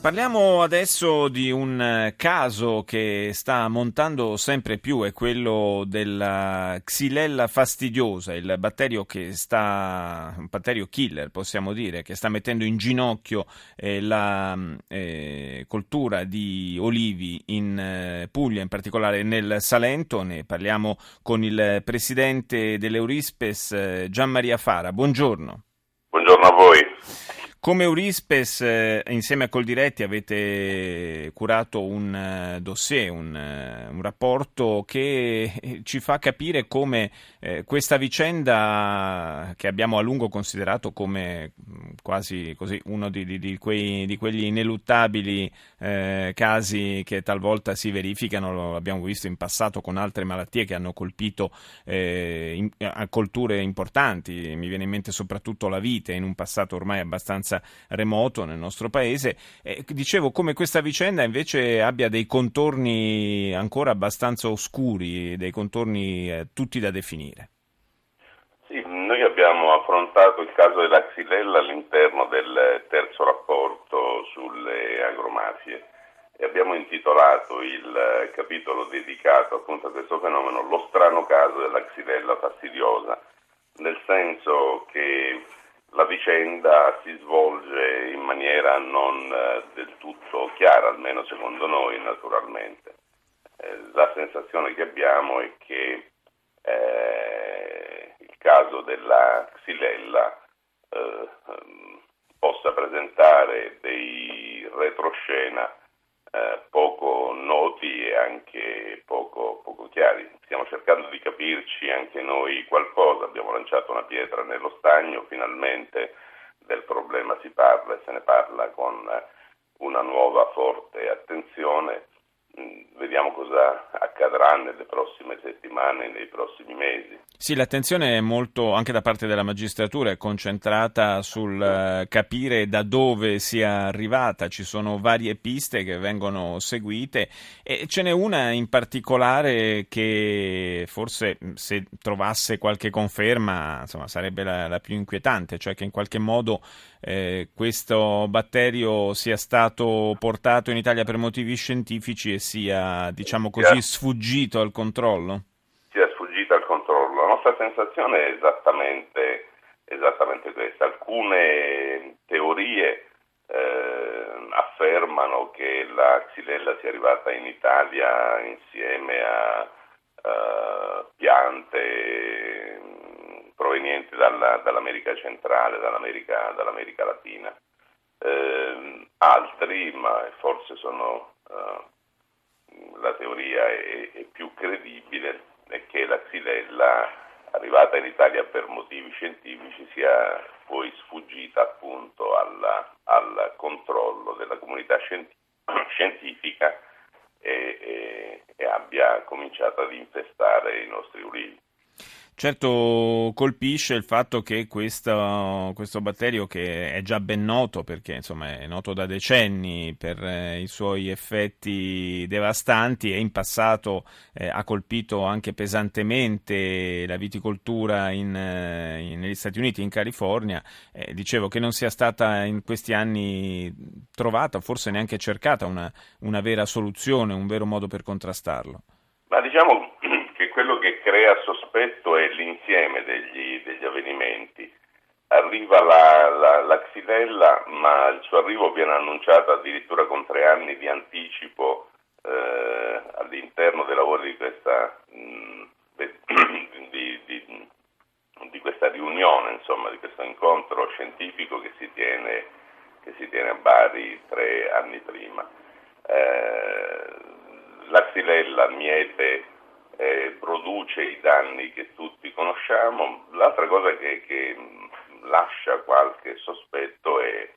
Parliamo adesso di un eh, caso che sta montando sempre più, è quello della Xylella fastidiosa, il batterio che sta, un batterio killer possiamo dire, che sta mettendo in ginocchio eh, la eh, coltura di olivi in eh, Puglia, in particolare nel Salento. Ne parliamo con il presidente dell'Eurispes, eh, Gian Maria Fara. Buongiorno. Buongiorno a voi. Come Eurispes, eh, insieme a Coldiretti, avete curato un uh, dossier, un, uh, un, rapporto che eh, ci fa capire come eh, questa vicenda, che abbiamo a lungo considerato come mm, quasi così, uno di, di, di, quei, di quegli ineluttabili eh, casi che talvolta si verificano, lo abbiamo visto in passato con altre malattie che hanno colpito colture importanti, mi viene in mente soprattutto la vite in un passato ormai abbastanza abbastanza remoto nel nostro paese. E dicevo come questa vicenda invece abbia dei contorni ancora abbastanza oscuri, dei contorni eh, tutti da definire. Sì, noi abbiamo affrontato il caso della Xylella all'interno del terzo rapporto sulle agromafie e abbiamo intitolato il capitolo dedicato appunto a questo fenomeno Lo strano caso della Xylella fastidiosa, nel senso che la vicenda si svolge in maniera non eh, del tutto chiara, almeno secondo noi naturalmente. Eh, la sensazione che abbiamo è che eh, il caso della Xylella eh, ehm, possa presentare dei retroscena eh, poco noti e anche poco, poco, chiari. Stiamo cercando di capirci anche noi qualcosa, abbiamo lanciato una pietra nello stagno, finalmente del problema si parla e se ne parla con una nuova forte attenzione. Mm, vediamo cosa accadrà nelle prossime settimane, nei prossimi mesi. Sì, l'attenzione è molto, anche da parte della magistratura, è concentrata sul uh, capire da dove sia arrivata. Ci sono varie piste che vengono seguite e ce n'è una in particolare che forse se trovasse qualche conferma insomma, sarebbe la, la, più inquietante, cioè che in qualche modo eh, questo batterio sia stato portato in Italia per motivi scientifici e sia, diciamo così, sfuggito al controllo? Sia sfuggito al controllo. La nostra sensazione è esattamente, esattamente questa. Alcune teorie eh, affermano che la xylella sia arrivata in Italia insieme a uh, piante provenienti dalla, dall'America centrale, dall'America, dall'America latina. Eh, altri, ma forse sono uh, la teoria è, è, più credibile, è che la xylella arrivata in Italia per motivi scientifici sia poi sfuggita appunto alla, al controllo della comunità scientifica e, e, e abbia cominciato ad infestare i nostri ulivi. Certo colpisce il fatto che questo, questo, batterio, che è già ben noto perché insomma, è noto da decenni per eh, i suoi effetti devastanti e in passato eh, ha colpito anche pesantemente la viticoltura in, eh, in, negli Stati Uniti, in California, eh, dicevo che non sia stata in questi anni trovata, forse neanche cercata, una, una vera soluzione, un vero modo per contrastarlo. Ma diciamo quello che crea sospetto è l'insieme degli, degli avvenimenti. Arriva la, la, la, xylella, ma il suo annunciato addirittura con tre anni di anticipo eh, all'interno dei lavori di questa, mh, mm, di, di, di questa riunione, insomma, di questo incontro scientifico che si tiene, che si tiene a Bari tre anni prima. Eh, la xylella miete eh, produce i danni che tutti conosciamo. L'altra cosa che, che lascia qualche sospetto è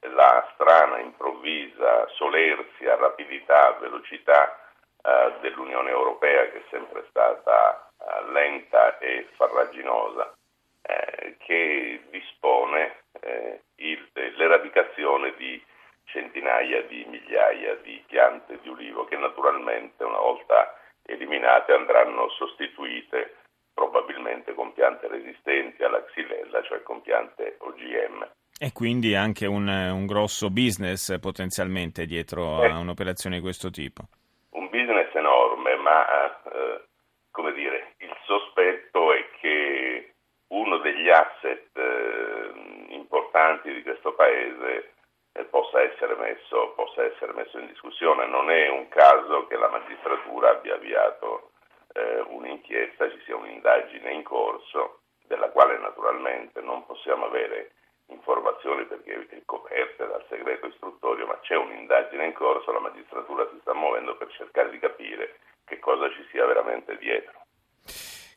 la strana, improvvisa solerzia, rapidità, velocità eh, dell'Unione Europea che è sempre stata eh, lenta e farraginosa eh, che dispone eh, il, l'eradicazione di centinaia di migliaia di piante di ulivo che naturalmente una volta eliminate andranno sostituite probabilmente con piante resistenti alla xylella, cioè con piante OGM. E quindi anche un, un grosso business potenzialmente dietro eh, a un'operazione di questo tipo. Un business enorme, ma eh, come dire, il sospetto è che uno degli asset eh, importanti di questo paese eh, possa essere, messo, possa essere messo in discussione. Non è un caso che la magistratura abbia avviato eh, un'inchiesta, ci sia un'indagine in corso, della quale naturalmente non possiamo avere informazioni perché è coperta dal segreto istruttorio, ma c'è un'indagine in corso, la magistratura si sta muovendo per cercare di capire che cosa ci sia veramente dietro.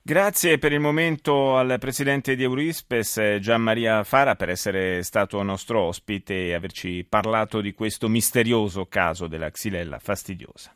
Grazie per il momento al presidente di Eurispes, Gian Maria Fara, per essere stato nostro ospite e averci parlato di questo misterioso caso della xylella fastidiosa.